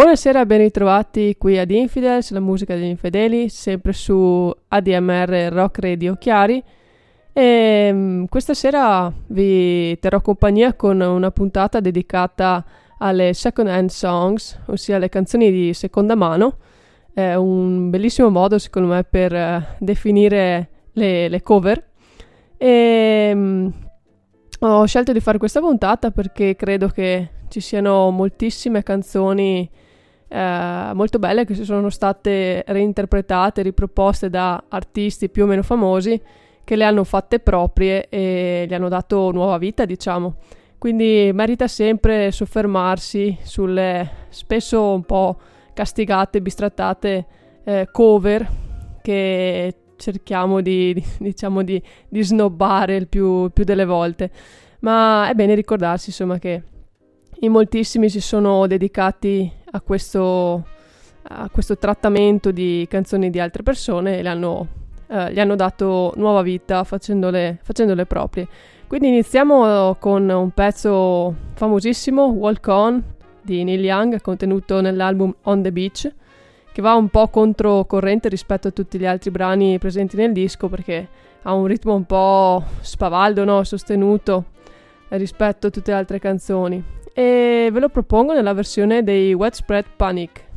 Buonasera, ben ritrovati qui ad Infidels, la musica degli infedeli, sempre su ADMR Rock Radio Chiari. E mm, questa sera vi terrò compagnia con una puntata dedicata alle second hand songs, ossia le canzoni di seconda mano. È un bellissimo modo, secondo me, per uh, definire le, le, cover. E um, ho scelto di fare questa puntata perché credo che ci siano moltissime canzoni eh, molto belle che sono state reinterpretate, riproposte da artisti più o meno famosi che le hanno fatte proprie e gli hanno dato nuova vita, diciamo. Quindi merita sempre soffermarsi sulle spesso un po' castigate, bistrattate eh, cover che cerchiamo di, di, diciamo di, di snobbare il più, più delle volte. Ma è bene ricordarsi insomma che in moltissimi si sono dedicati a questo, a questo trattamento di canzoni di altre persone e le hanno, eh, gli hanno dato nuova vita facendole, facendole proprie. Quindi iniziamo con un pezzo famosissimo, Walk On, di Neil Young, contenuto nell'album On the Beach, che va un po' controcorrente rispetto a tutti gli altri brani presenti nel disco perché ha un ritmo un po' spavaldo, no? sostenuto rispetto a tutte le altre canzoni e ve lo propongo nella versione dei Wet Spread Panic.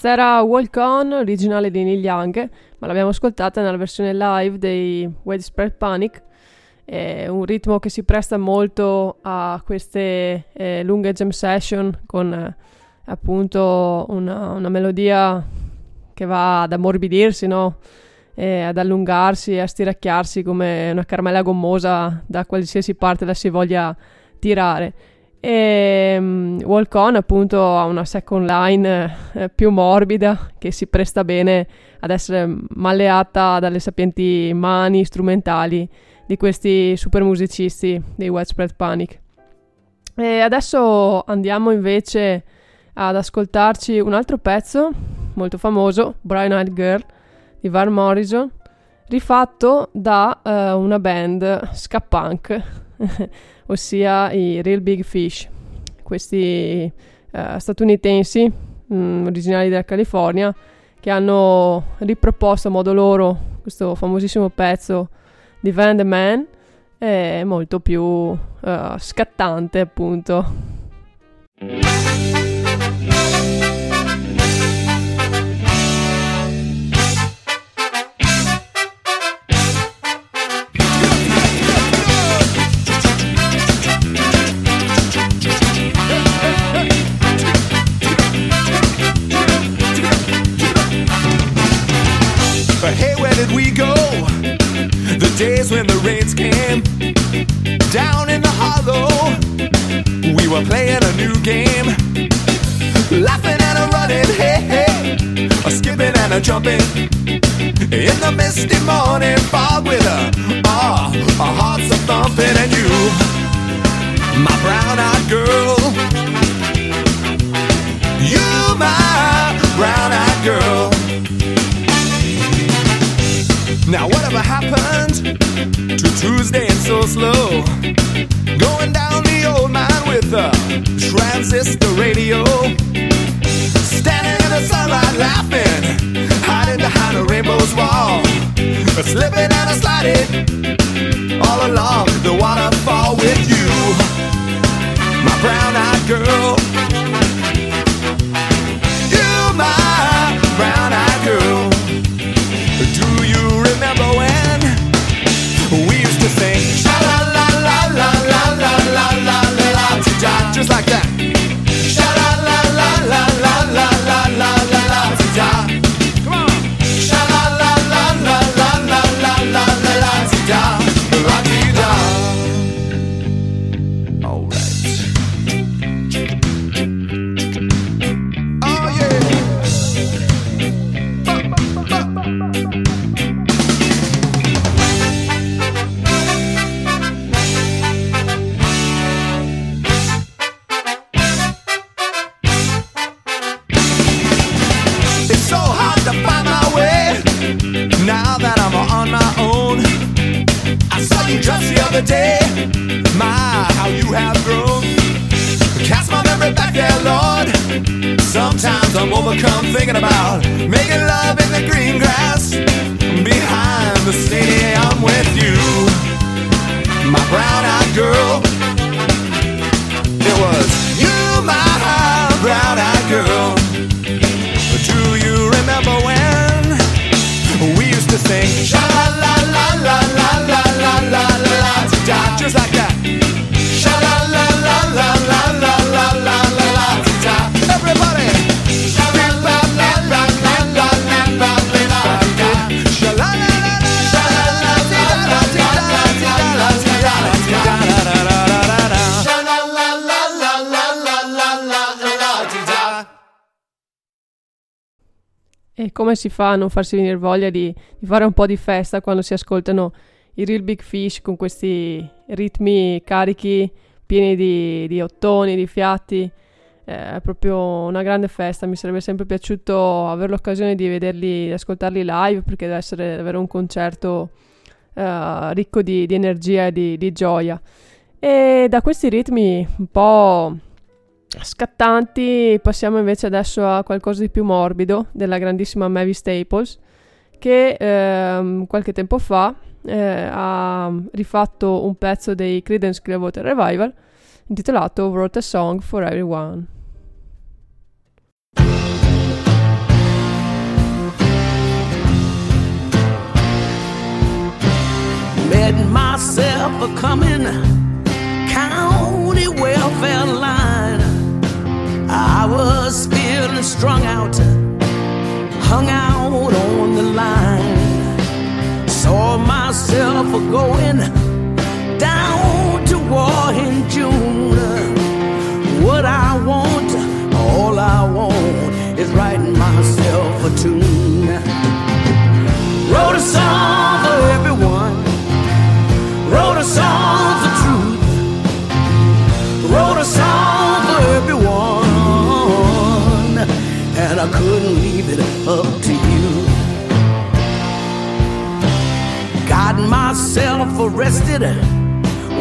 Questa era Walk On, originale di Neil Young, ma l'abbiamo ascoltata nella versione live dei Widespread Panic. È un ritmo che si presta molto a queste eh, lunghe jam session con eh, appunto una, una, melodia che va ad ammorbidirsi, no? E ad allungarsi e a stiracchiarsi come una caramella gommosa da qualsiasi parte la si voglia tirare. E um, Walk On appunto ha una second line eh, più morbida che si presta bene ad essere malleata dalle sapienti mani strumentali di questi super musicisti dei Widespread Panic. E adesso andiamo invece ad ascoltarci un altro pezzo molto famoso, Brian Eyed Girl di Van Morrison, rifatto da uh, una band ska punk ossia i Real Big Fish, questi uh, statunitensi mh, mm, originali della California che hanno riproposto a modo loro questo famosissimo pezzo di Van the Man è molto più uh, scattante appunto. Come si fa a non farsi venire voglia di, di fare un po' di festa quando si ascoltano i Real Big Fish con questi ritmi carichi, pieni di, di ottoni, di fiati. Eh, è proprio una grande festa. Mi sarebbe sempre piaciuto avere l'occasione di vederli, di ascoltarli live perché deve essere davvero un concerto eh, ricco di, di, energia e di, di gioia. E da questi ritmi un po' scattanti passiamo invece adesso a qualcosa di più morbido della grandissima Mavis Staples che ehm, qualche tempo fa eh, ha rifatto un pezzo dei Credence Clearwater Revival intitolato Wrote a Song for Everyone. Met myself a coming county welfare line. I was feeling strung out, hung out on the line. Saw myself going down to war in June. What I want, all I want, is writing myself a tune. Wrote a song for everyone. Wrote a song arrested.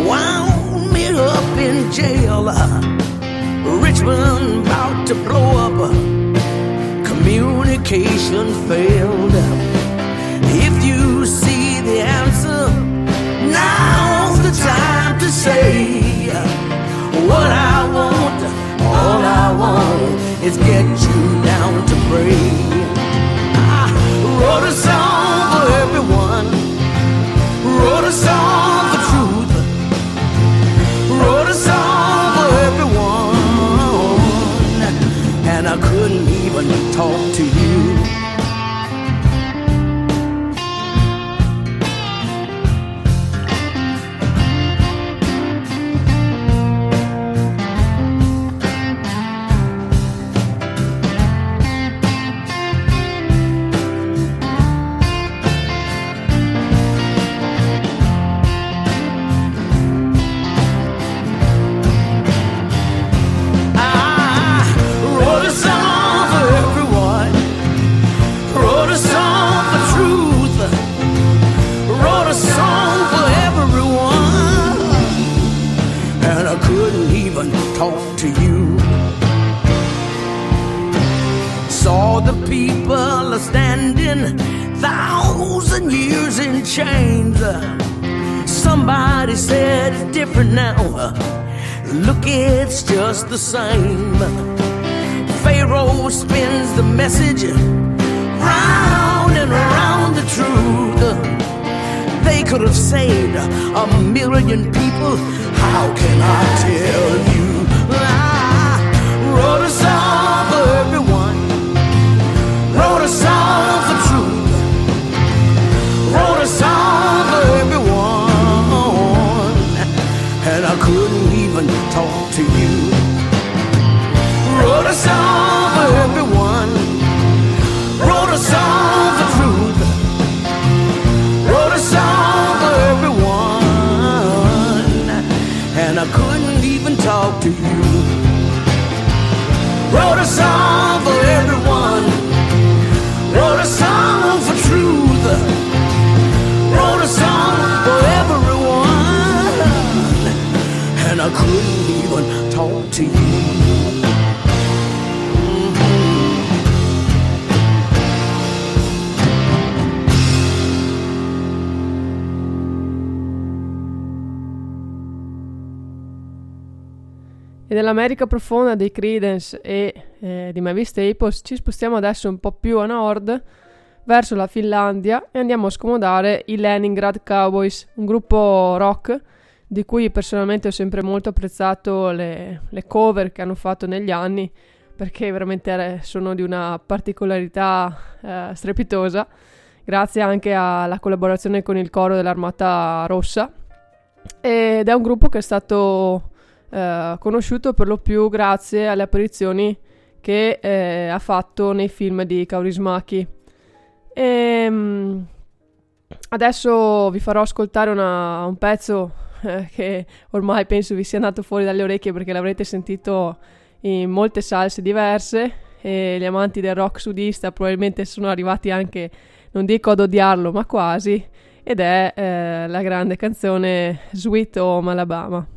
Wound me up in jail. Richmond about to blow up. Communication failed. If you see the answer, now's the time to say what I want. All I want is get you down to pray. I wrote a song for everyone. Wrote a song for truth. Wrote a song for everyone. And I couldn't even talk to you. E dall'America profonda dei Creedence e eh, di Mavis Staples ci spostiamo adesso un po' più a nord, verso la Finlandia, e andiamo a scomodare i Leningrad Cowboys, un gruppo rock di cui personalmente ho sempre molto apprezzato le, le cover che hanno fatto negli anni, perché veramente sono di una particolarità eh, strepitosa, grazie anche alla collaborazione con il coro dell'Armata Rossa. Ed è un gruppo che è stato eh, conosciuto per lo più grazie alle apparizioni che eh, ha fatto nei film di Kaurismäki. E, mh, adesso vi farò ascoltare una, un pezzo eh, che ormai penso vi sia andato fuori dalle orecchie perché l'avrete sentito in molte salse diverse e gli amanti del rock sudista probabilmente sono arrivati anche, non dico ad odiarlo, ma quasi, ed è eh, la grande canzone Sweet Home Alabama.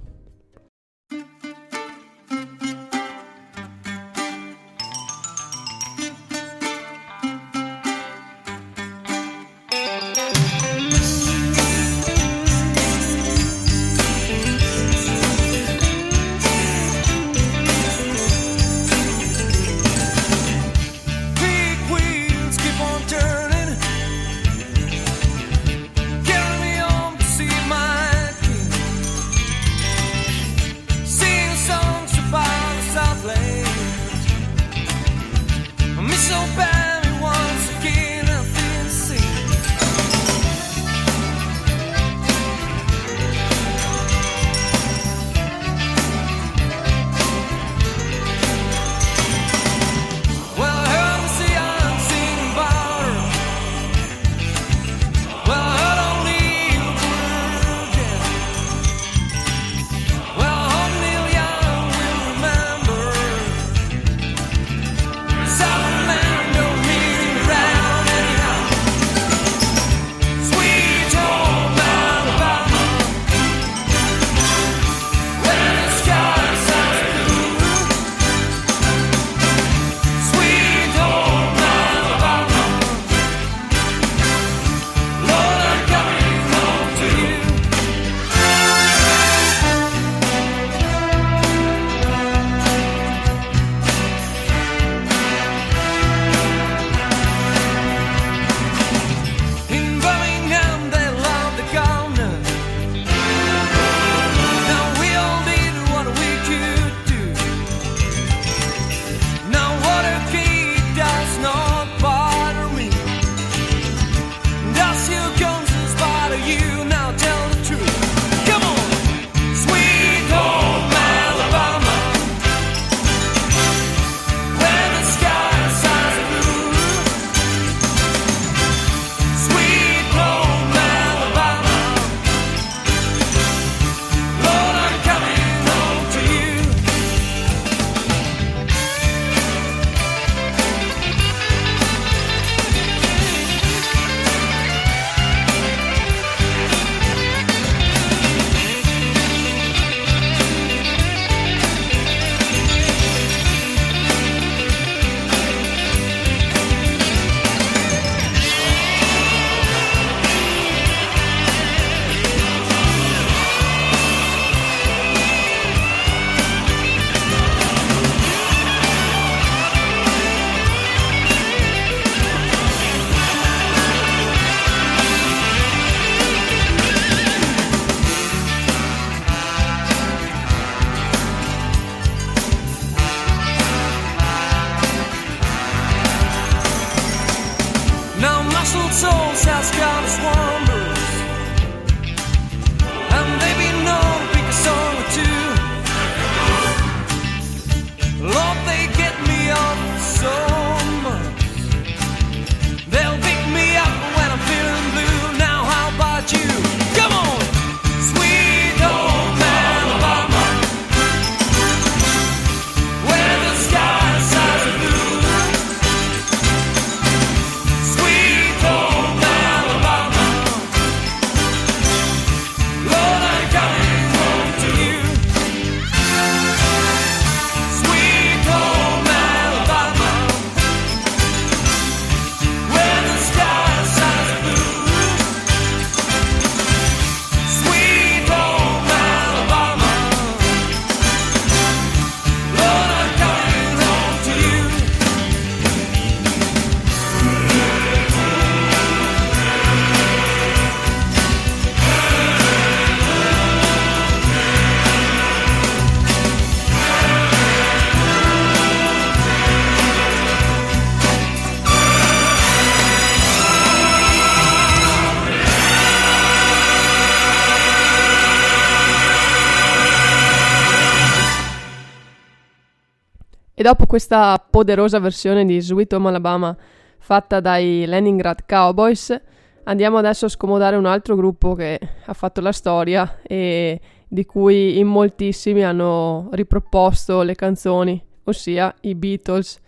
E dopo questa poderosa versione di Sweet Home Alabama fatta dai Leningrad Cowboys, andiamo adesso a scomodare un altro gruppo che ha fatto la storia e di cui in moltissimi hanno riproposto le canzoni, ossia i Beatles.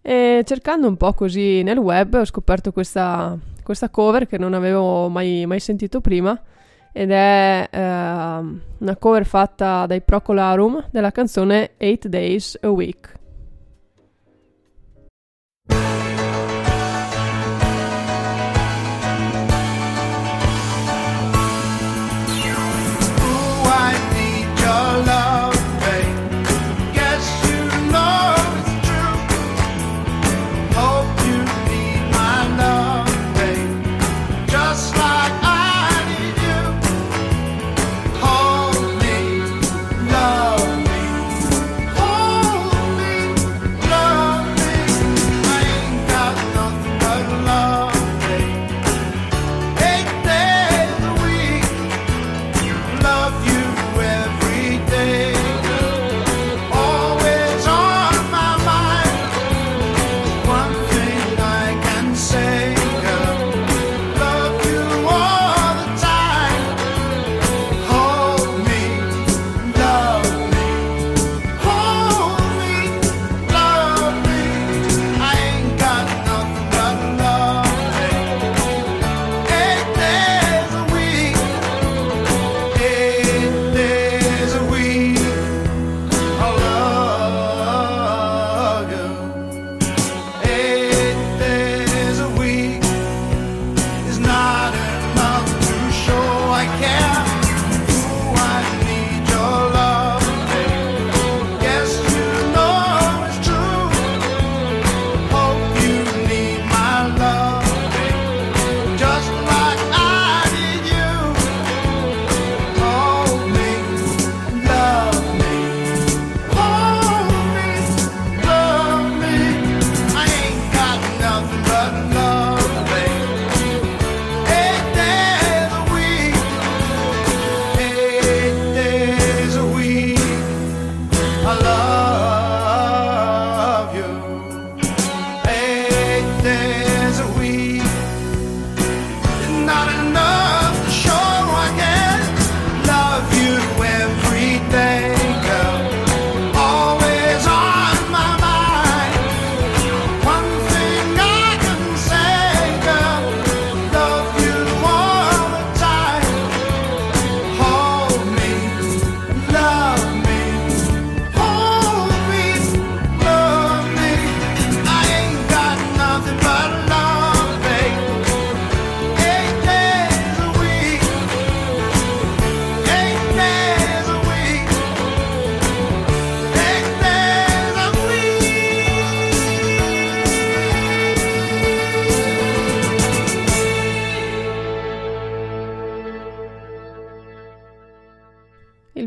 E cercando un po' così nel web ho scoperto questa, questa cover che non avevo mai, mai sentito prima ed è eh, una cover fatta dai Procolarum della canzone 8 Days a Week.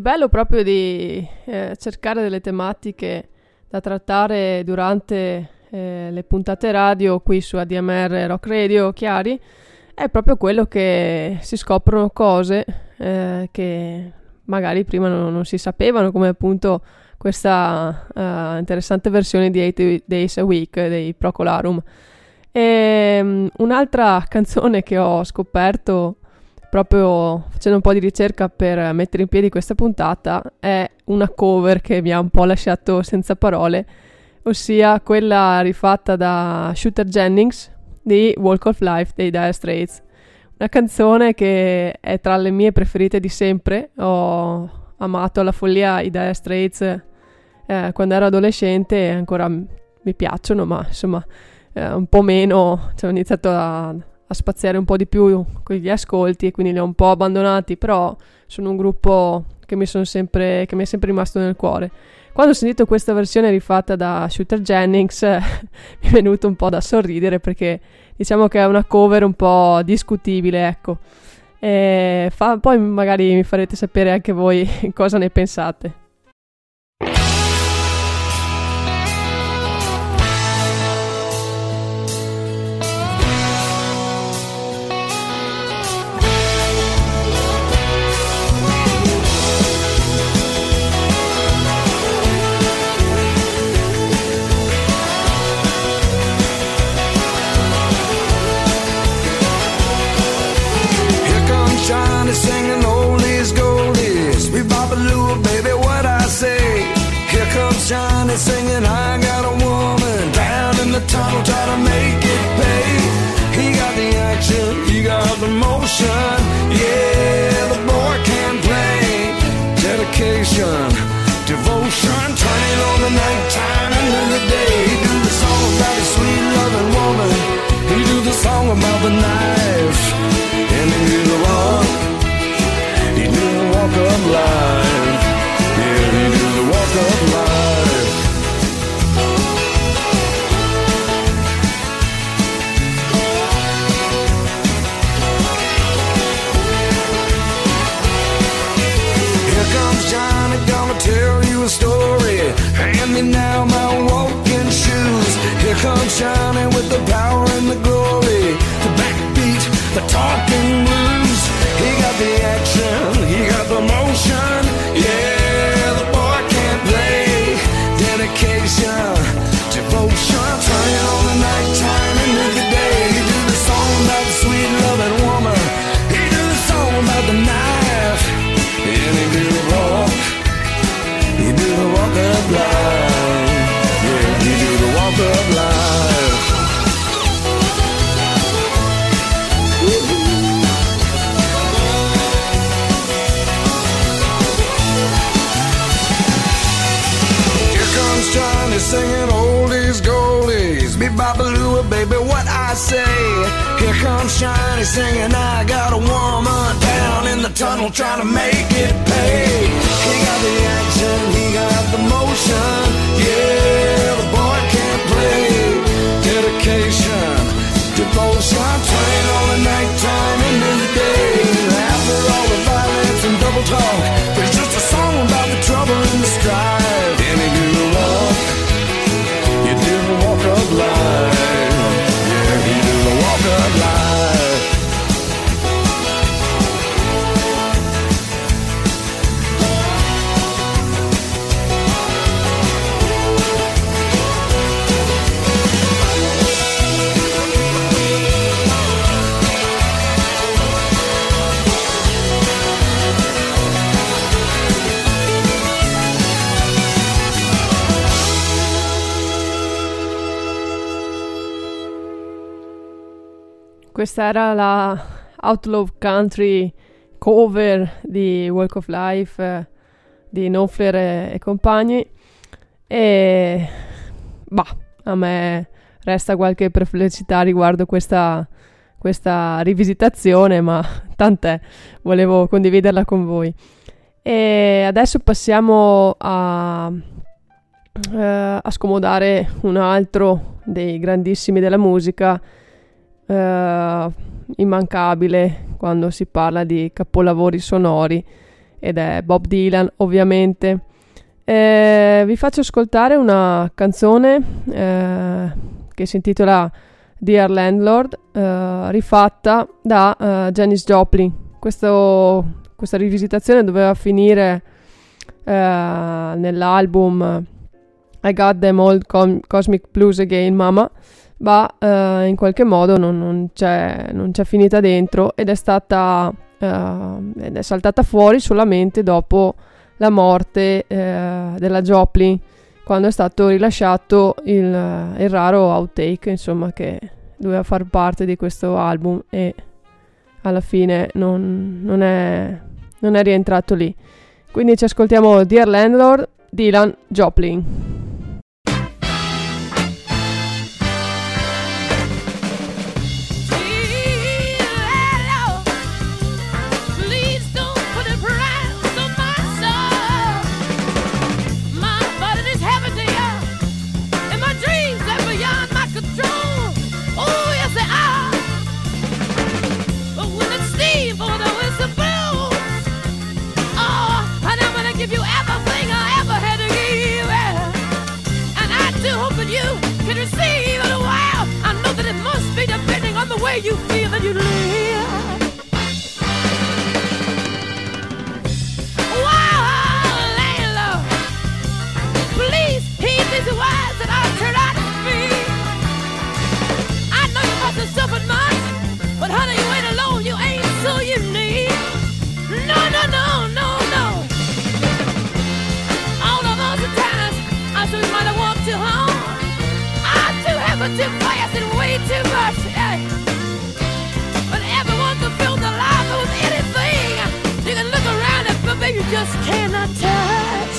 Bello proprio di eh, cercare delle tematiche da trattare durante eh, le puntate radio qui su ADMR Rock Radio Chiari è proprio quello che si scoprono cose eh, che magari prima non, non si sapevano, come appunto questa eh, interessante versione di 8 Days a Week dei Procolarum. E, um, un'altra canzone che ho scoperto proprio facendo un po' di ricerca per mettere in piedi questa puntata è una cover che mi ha un po' lasciato senza parole, ossia quella rifatta da Shooter Jennings di Walk of Life dei Dire Straits. Una canzone che è tra le mie preferite di sempre. Ho amato alla follia i Dire Straits eh, quando ero adolescente e ancora mi piacciono, ma insomma eh, un po' meno. Cioè, ho iniziato a, a spaziare un po' di più con gli ascolti e quindi li ho un po' abbandonati, però sono un gruppo che mi, sempre, che mi è sempre rimasto nel cuore. Quando ho sentito questa versione rifatta da Shooter Jennings mi è venuto un po' da sorridere perché diciamo che è una cover un po' discutibile, ecco. Fa, poi magari mi farete sapere anche voi cosa ne pensate. Dedication, devotion, turning on the nighttime and in the day. He do the song about a sweet loving woman. He do the song about the knife. The power say. Here comes Shiny singing, I got a woman down in the tunnel trying to make it pay. Questa era la Outlaw Country cover di Walk of Life eh, di Knopfler e, e compagni. E bah, a me resta qualche perplessità riguardo questa, questa rivisitazione, ma tant'è, volevo condividerla con voi. E adesso passiamo a, eh, a scomodare un altro dei grandissimi della musica, eh, immancabile quando si parla di capolavori sonori ed è Bob Dylan ovviamente. Eh, vi faccio ascoltare una canzone eh, che si intitola Dear Landlord, eh, rifatta da eh, Janis Joplin. Questo, questa rivisitazione doveva finire eh, nell'album I Got Them All Com- Cosmic Blues Again, Mama, ma eh, in qualche modo non, non c'è, non c'è finita dentro ed è stata eh, ed è saltata fuori solamente dopo la morte eh, della Joplin quando è stato rilasciato il, il raro outtake insomma che doveva far parte di questo album e alla fine non, non è, non è rientrato lì. Quindi ci ascoltiamo Dear Landlord Dylan Joplin you feel that you live. Wow, landlord, please heed these words that I turn out to speak. I know you must have suffered much, but honey, you ain't alone. You ain't so unique. No, no, no, no, no. All of those times I said, might have walked too home. I too have a too fast and way too just cannot touch.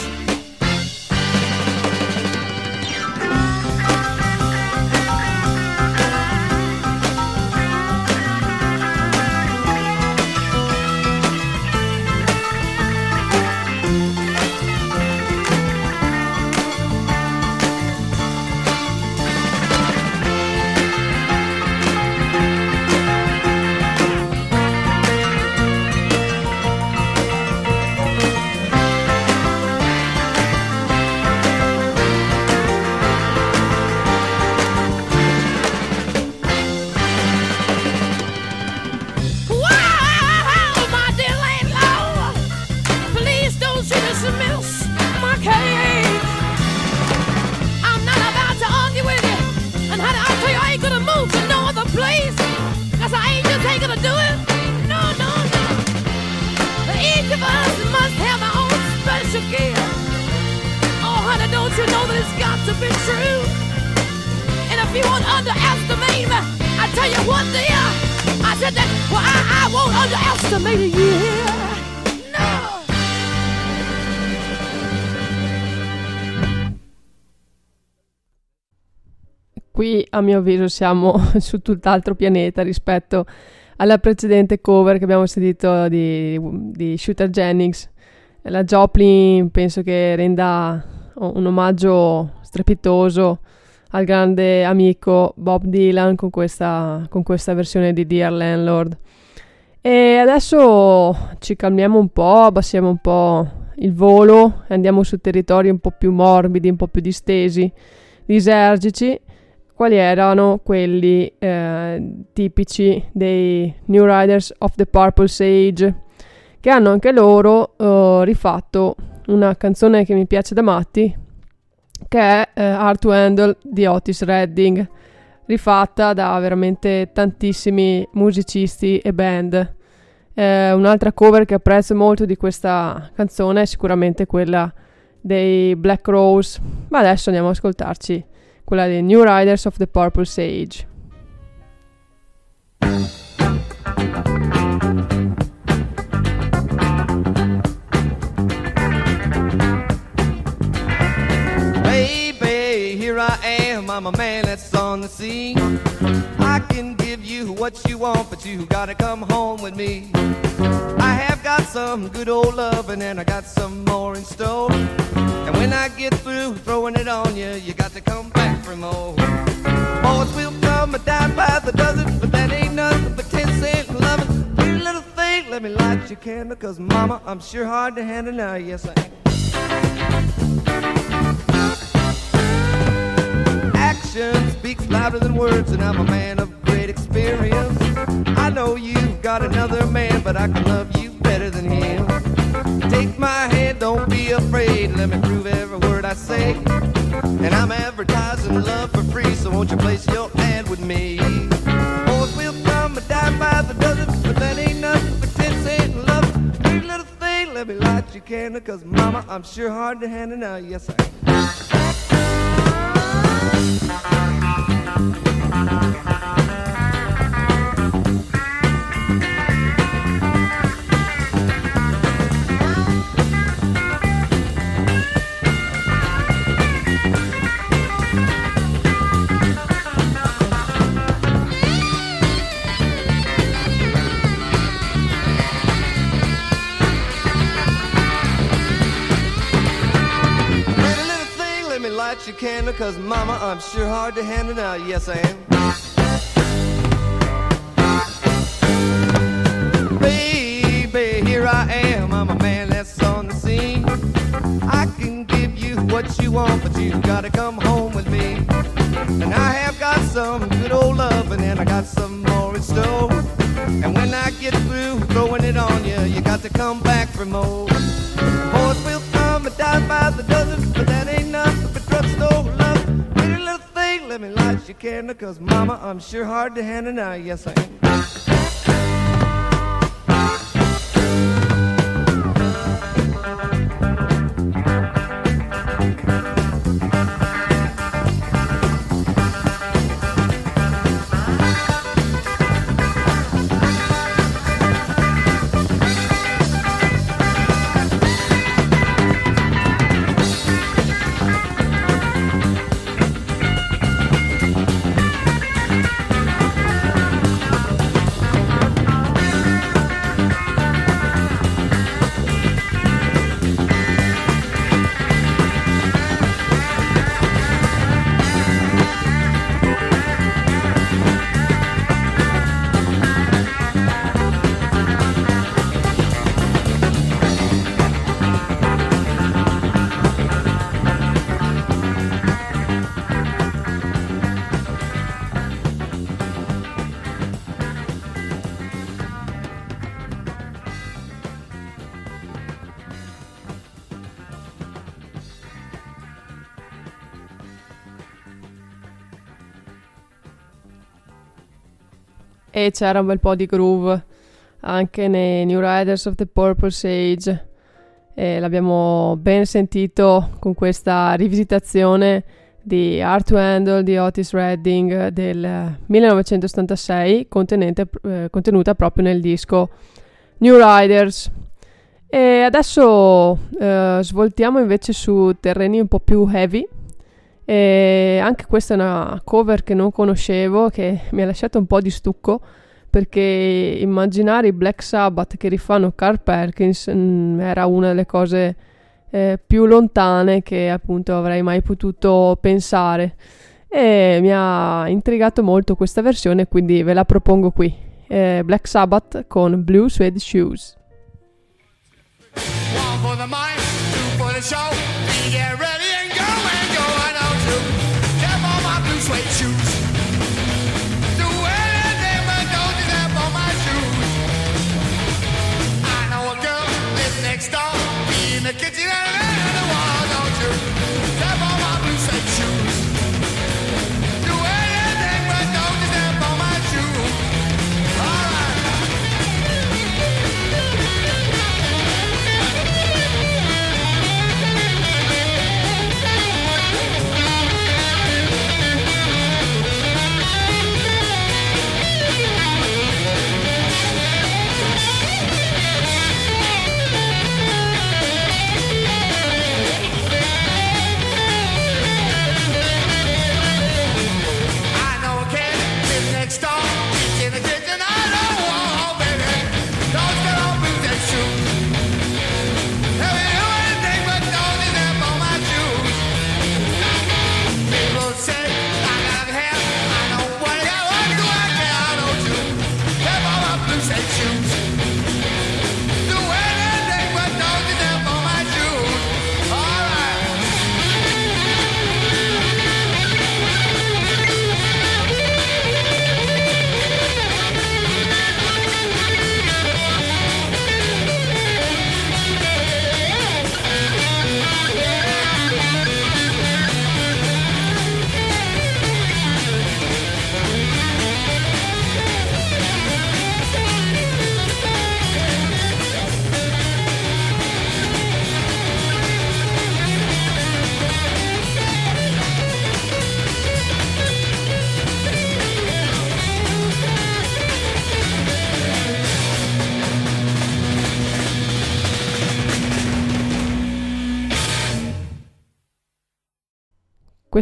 A mio avviso siamo su tutt'altro pianeta rispetto alla precedente cover che abbiamo sentito di, di Shooter Jennings. La Joplin penso che renda un omaggio strepitoso al grande amico Bob Dylan con questa, con questa versione di Dear Landlord. E adesso ci calmiamo un po', abbassiamo un po' il volo e andiamo su territori un po' più morbidi, un po' più distesi, disergici, quali erano quelli eh, tipici dei New Riders of the Purple Sage, che hanno anche loro eh, rifatto una canzone che mi piace da matti, che è eh, Hard to Handle di Otis Redding, rifatta da veramente tantissimi musicisti e band. Eh, un'altra cover che apprezzo molto di questa canzone è sicuramente quella dei Black Rose, ma adesso andiamo ad ascoltarci quella dei New Riders of the Purple Sage. Baby, here I am. I'm a man that's on the scene. What you want, but you gotta come home with me. I have got some good old loving, and I got some more in store. And when I get through throwing it on you, you got to come back for more. Boys will come a dime by the dozen, but that ain't nothing but ten cent loving. Pretty little thing, let me light your candle, cause mama, I'm sure hard to handle now. Yes, I am. Action speaks louder than words, and I'm a man of great experience. I know you've got another man, but I can love you better than him. Take my hand, don't be afraid. Let me prove every word I say. And I'm advertising love for free, so won't you place your ad with me? Boys will come a dime by the dozen, but that ain't nothing but ten cent love. Pretty little thing, let me light your candle, cause mama, I'm sure hard to handle now. Yes, I am. Cause mama, I'm sure hard to handle now. Yes, I am. Baby, here I am. I'm a man that's on the scene. I can give you what you want, but you gotta come home with me. And I have got some good old loving, and I got some more in store. And when I get through throwing it on you, you got to come back for more. Boys will come and die by the light cause mama, I'm sure hard to handle now. Yes, I am. E c'era un bel po' di groove anche nei New Riders of the Purple Sage. E l'abbiamo ben sentito con questa rivisitazione di Art to Handle di Otis Redding del 1986 eh, contenuta proprio nel disco New Riders. E adesso eh, svoltiamo invece su terreni un po' più heavy e anche questa è una cover che non conoscevo che mi ha lasciato un po' di stucco perché immaginare i Black Sabbath che rifanno Carl Perkins mh, mm, era una delle cose eh, più lontane che appunto avrei mai potuto pensare. E mi ha intrigato molto questa versione quindi ve la propongo qui. Eh, Black Sabbath con Blue Suede Shoes. One for the mind, two for the show. Get suede shoes. Do anything but don't step on my shoes. I know a girl lives next door. Be in the kitchen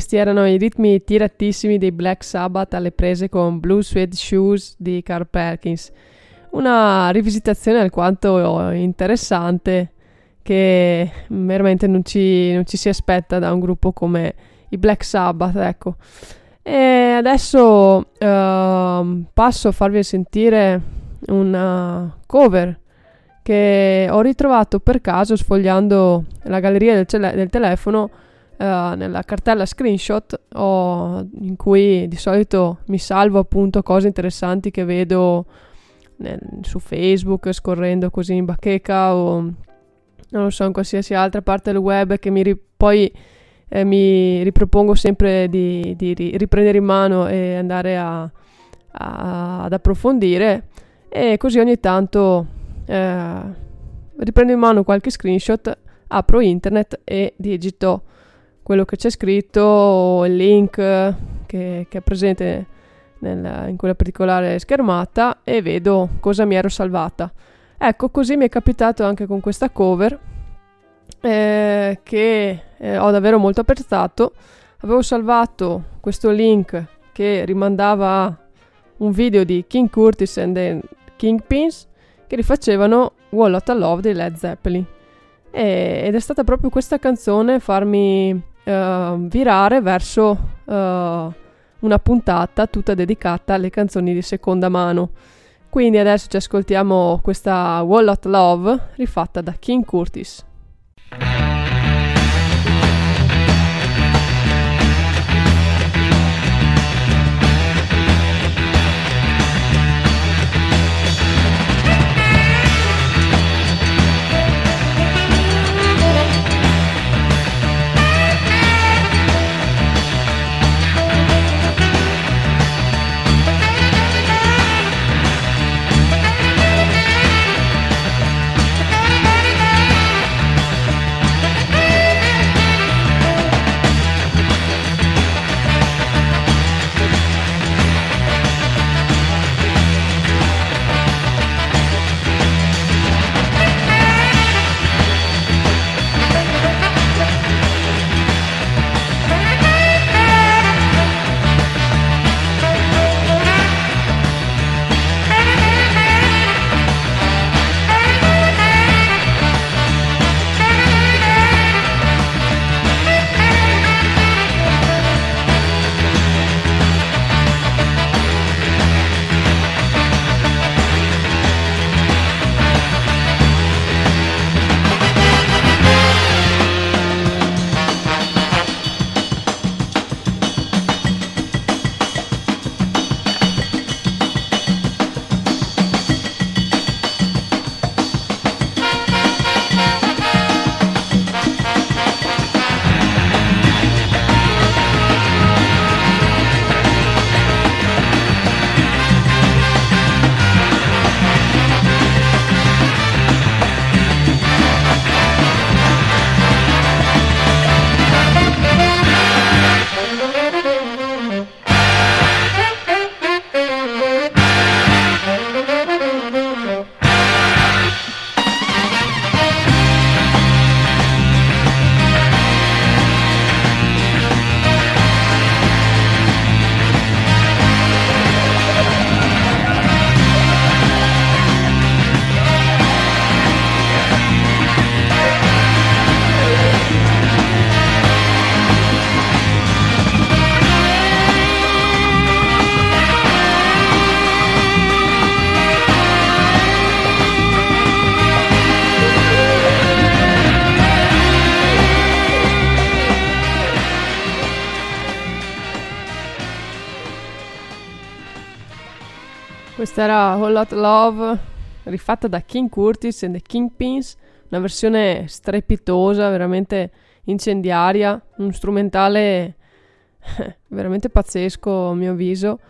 Questi erano i ritmi tiratissimi dei Black Sabbath alle prese con Blue Suede Shoes di Carl Perkins. Una rivisitazione alquanto interessante che veramente non ci, non ci si aspetta da un gruppo come i Black Sabbath, ecco. E adesso ehm, passo a farvi sentire una cover che ho ritrovato per caso sfogliando la galleria del, cele- del telefono eh, nella cartella screenshot ho- in cui di solito mi salvo appunto cose interessanti che vedo nel- su Facebook scorrendo così in bacheca o non lo so in qualsiasi altra parte del web che mi ri- poi eh, mi ripropongo sempre di, di ri- riprendere in mano e andare a- a- ad approfondire. E così ogni tanto eh, riprendo in mano qualche screenshot, apro internet e digito quello che c'è scritto il link che, che è presente nel- in quella particolare schermata e vedo cosa mi ero salvata. Ecco, così mi è capitato anche con questa cover eh, che eh, ho davvero molto apprezzato. Avevo salvato questo link che rimandava a un video di King Curtis and the Kingpins che rifacevano Wall of Love dei Led Zeppelin. E- ed è stata proprio questa canzone farmi eh, virare verso eh, una puntata tutta dedicata alle canzoni di seconda mano. Quindi adesso ci ascoltiamo questa Wall of Love rifatta da King Curtis. Questa era Whole Lot Love, rifatta da King Curtis e The Kingpins, una versione strepitosa, veramente incendiaria, un strumentale veramente pazzesco a mio avviso,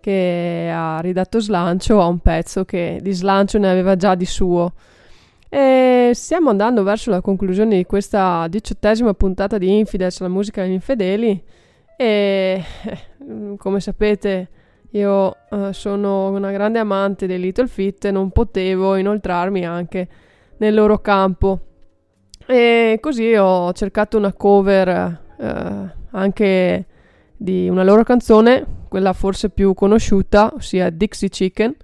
che ha ridato slancio a un pezzo che di slancio ne aveva già di suo. E stiamo andando verso la conclusione di questa diciottesima puntata di Infidels, la musica degli infedeli. E come sapete, io eh, sono una grande amante dei Little Fit e non potevo inoltrarmi anche nel loro campo. E così ho cercato una cover eh, anche di una loro canzone, quella forse più conosciuta, ossia Dixie Chicken,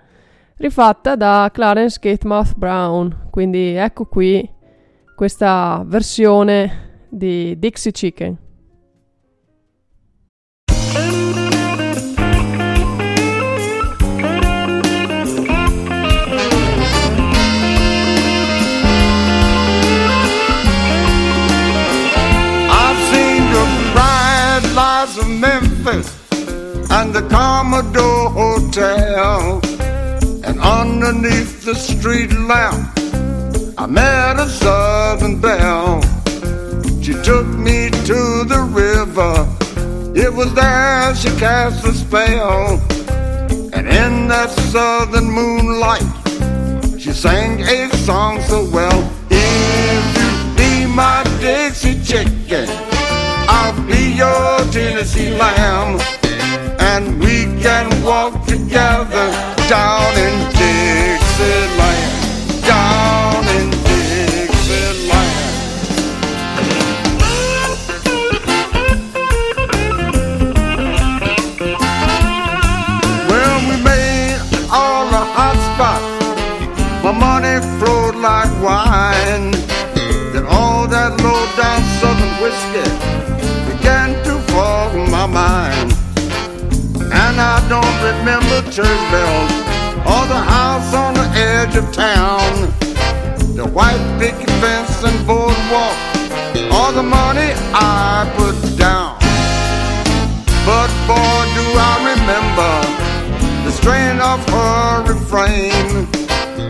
rifatta da Clarence Gatemouth Brown. Quindi ecco qui questa versione di Dixie Chicken. And the Commodore Hotel. And underneath the street lamp, I met a Southern belle. She took me to the river. It was there she cast a spell. And in that southern moonlight, she sang a song so well. If you be my Dixie chicken, I'll be your Tennessee lamb. And we can walk together down in Dixieland. Down in Dixieland. Well, we made all the hot spots. My money flowed like wine. Then all that low down southern whiskey mind. And I don't remember church bells or the house on the edge of town. The white picket fence and boardwalk, all the money I put down. But boy, do I remember the strain of her refrain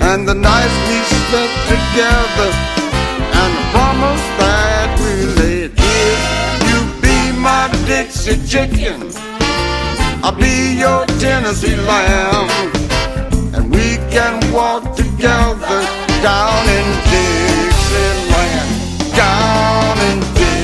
and the nights we spent together and the promise that Dixie chicken, I'll be your Tennessee lamb, and we can walk together down in Dixieland, down in.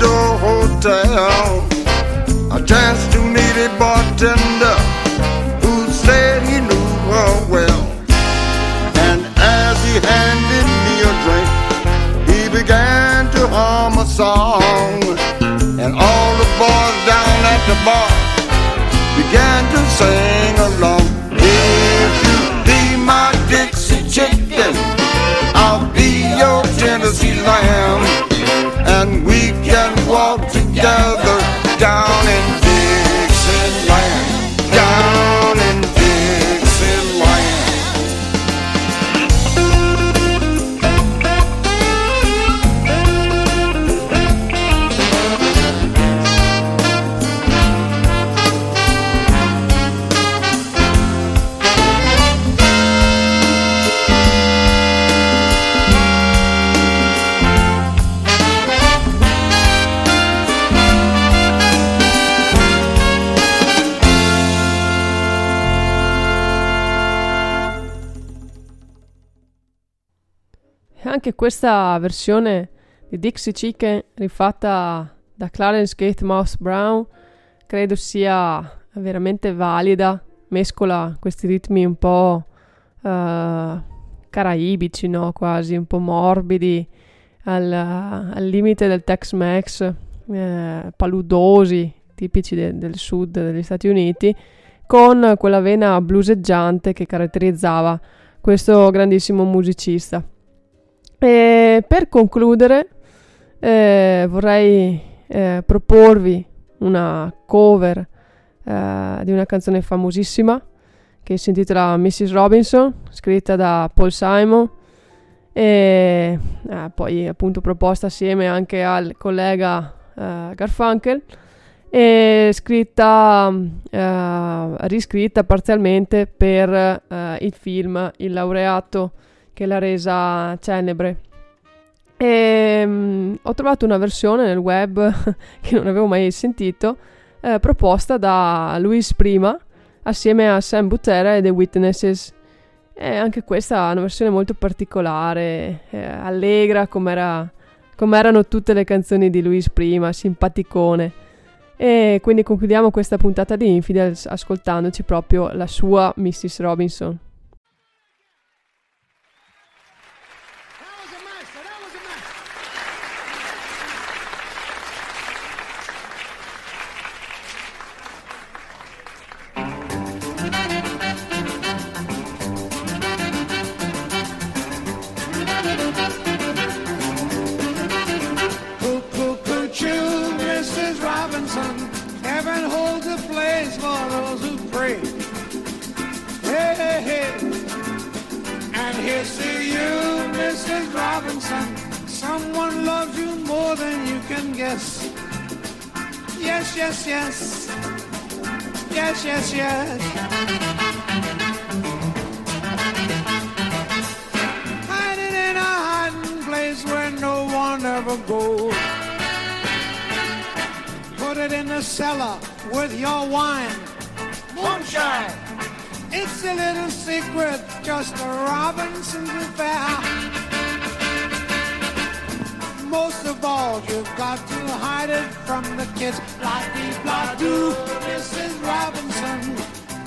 Commodore Hotel, I chanced to meet a bartender who said he knew her well. And as he handed me a drink, he began to hum a song. And all the boys down at the bar began to sing along. If you be my Dixie chicken, I'll be your Tennessee lamb. We can walk together anche questa versione di Dixie Chicken rifatta da Clarence Gate Mouse Brown credo sia veramente valida, mescola questi ritmi un po' eh, caraibici, no? quasi un po' morbidi, al, al limite del Tex-Mex, eh, paludosi, tipici de- del sud degli Stati Uniti, con quella vena bluseggiante che caratterizzava questo grandissimo musicista. E per concludere, eh, vorrei eh, proporvi una cover eh, di una canzone famosissima che si intitola Mrs. Robinson, scritta da Paul Simon e eh, poi appunto proposta assieme anche al collega eh, Garfunkel e scritta, eh, riscritta parzialmente per il film Il laureato che l'ha resa celebre. E, mm, ho trovato una versione nel web che non avevo mai sentito, eh, proposta da Luis Prima assieme a Sam Butera e The Witnesses. E anche questa è una versione molto particolare, eh, allegra come erano tutte le canzoni di Luis Prima, simpaticone. E quindi concludiamo questa puntata di Infidels ascoltandoci proprio la sua Mrs. Robinson. Yes, yes, yes. Yes, yes. Hiding in a hiding place where no one ever goes. Put it in the cellar with your wine. Moonshine. It's a little secret, just a Robinson's affair. Most of all, you've got to hide it from the kids. Blah doo, Mrs. Robinson.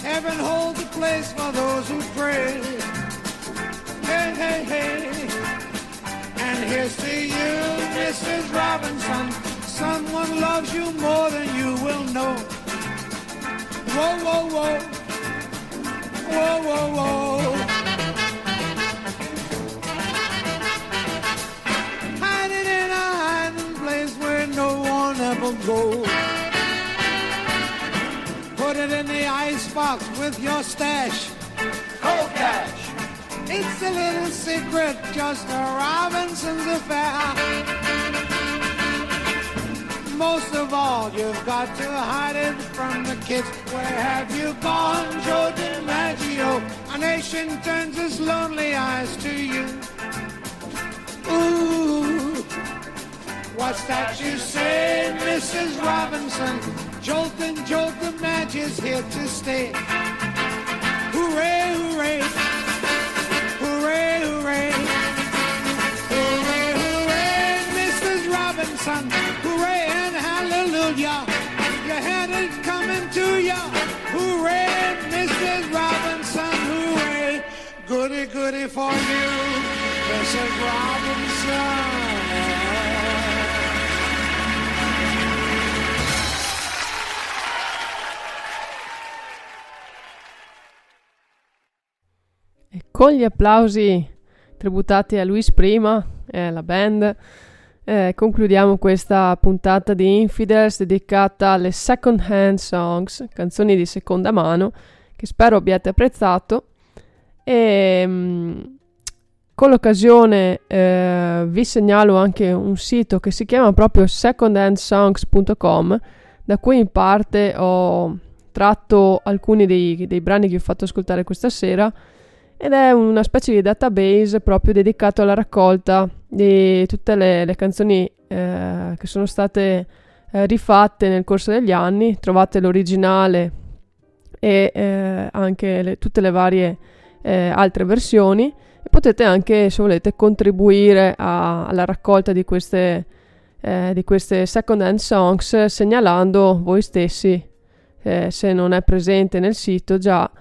Heaven holds a place for those who pray. Hey, hey, hey. And here's to you, Mrs. Robinson. Someone loves you more than you will know. Whoa, whoa, whoa. Whoa, whoa, whoa. Hiding in a hiding place where no one ever goes. Put it in the icebox with your stash. Cold cash. It's a little secret, just a Robinson's affair. Most of all, you've got to hide it from the kids. Where have you gone, Joe DiMaggio? A nation turns its lonely eyes to you. Ooh, what's that you say, Mrs. Robinson? Joltin' Joe DiMaggio's here to stay. Hooray, hooray. Hooray, hooray. Hooray, hooray, Mrs. Robinson. Hooray and hallelujah. You had it coming to ya. Hooray, Mrs. Robinson. Hooray. Goody, goody for you, Mrs. Robinson. Con gli applausi tributati a Luis Prima e alla band, eh, concludiamo questa puntata di Infidels dedicata alle second hand songs, canzoni di seconda mano, che spero abbiate apprezzato. E mm, con l'occasione eh, vi segnalo anche un sito che si chiama proprio secondhandsongs.com, da cui in parte ho tratto alcuni dei, dei brani che ho fatto ascoltare questa sera ed è una specie di database proprio dedicato alla raccolta di tutte le, le canzoni eh, che sono state eh, rifatte nel corso degli anni. Trovate l'originale e eh, anche le- tutte le varie eh, altre versioni e potete anche, se volete, contribuire a- alla raccolta di queste, eh, di queste second hand songs segnalando voi stessi, eh, se non è presente nel sito, già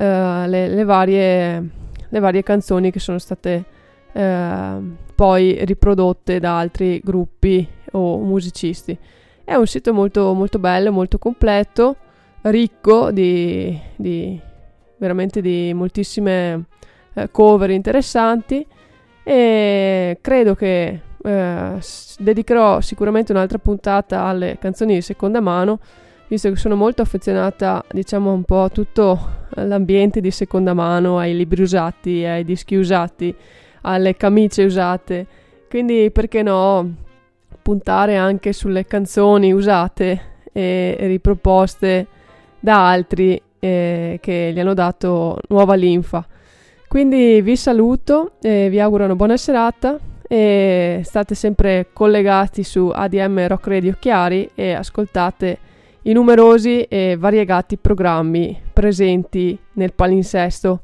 eh, le, le varie, le varie canzoni che sono state eh, poi riprodotte da altri gruppi o musicisti. È un sito molto, molto bello, molto completo, ricco di, di veramente di moltissime eh, cover interessanti e credo che eh, dedicherò sicuramente un'altra puntata alle canzoni di seconda mano visto che sono molto affezionata diciamo un po' a tutto l'ambiente di seconda mano ai libri usati ai dischi usati alle camicie usate quindi perché no puntare anche sulle canzoni usate e riproposte da altri eh, che gli hanno dato nuova linfa. Quindi vi saluto e vi auguro una buona serata e state sempre collegati su ADM Rock Radio Chiari e ascoltate i numerosi e variegati programmi presenti nel palinsesto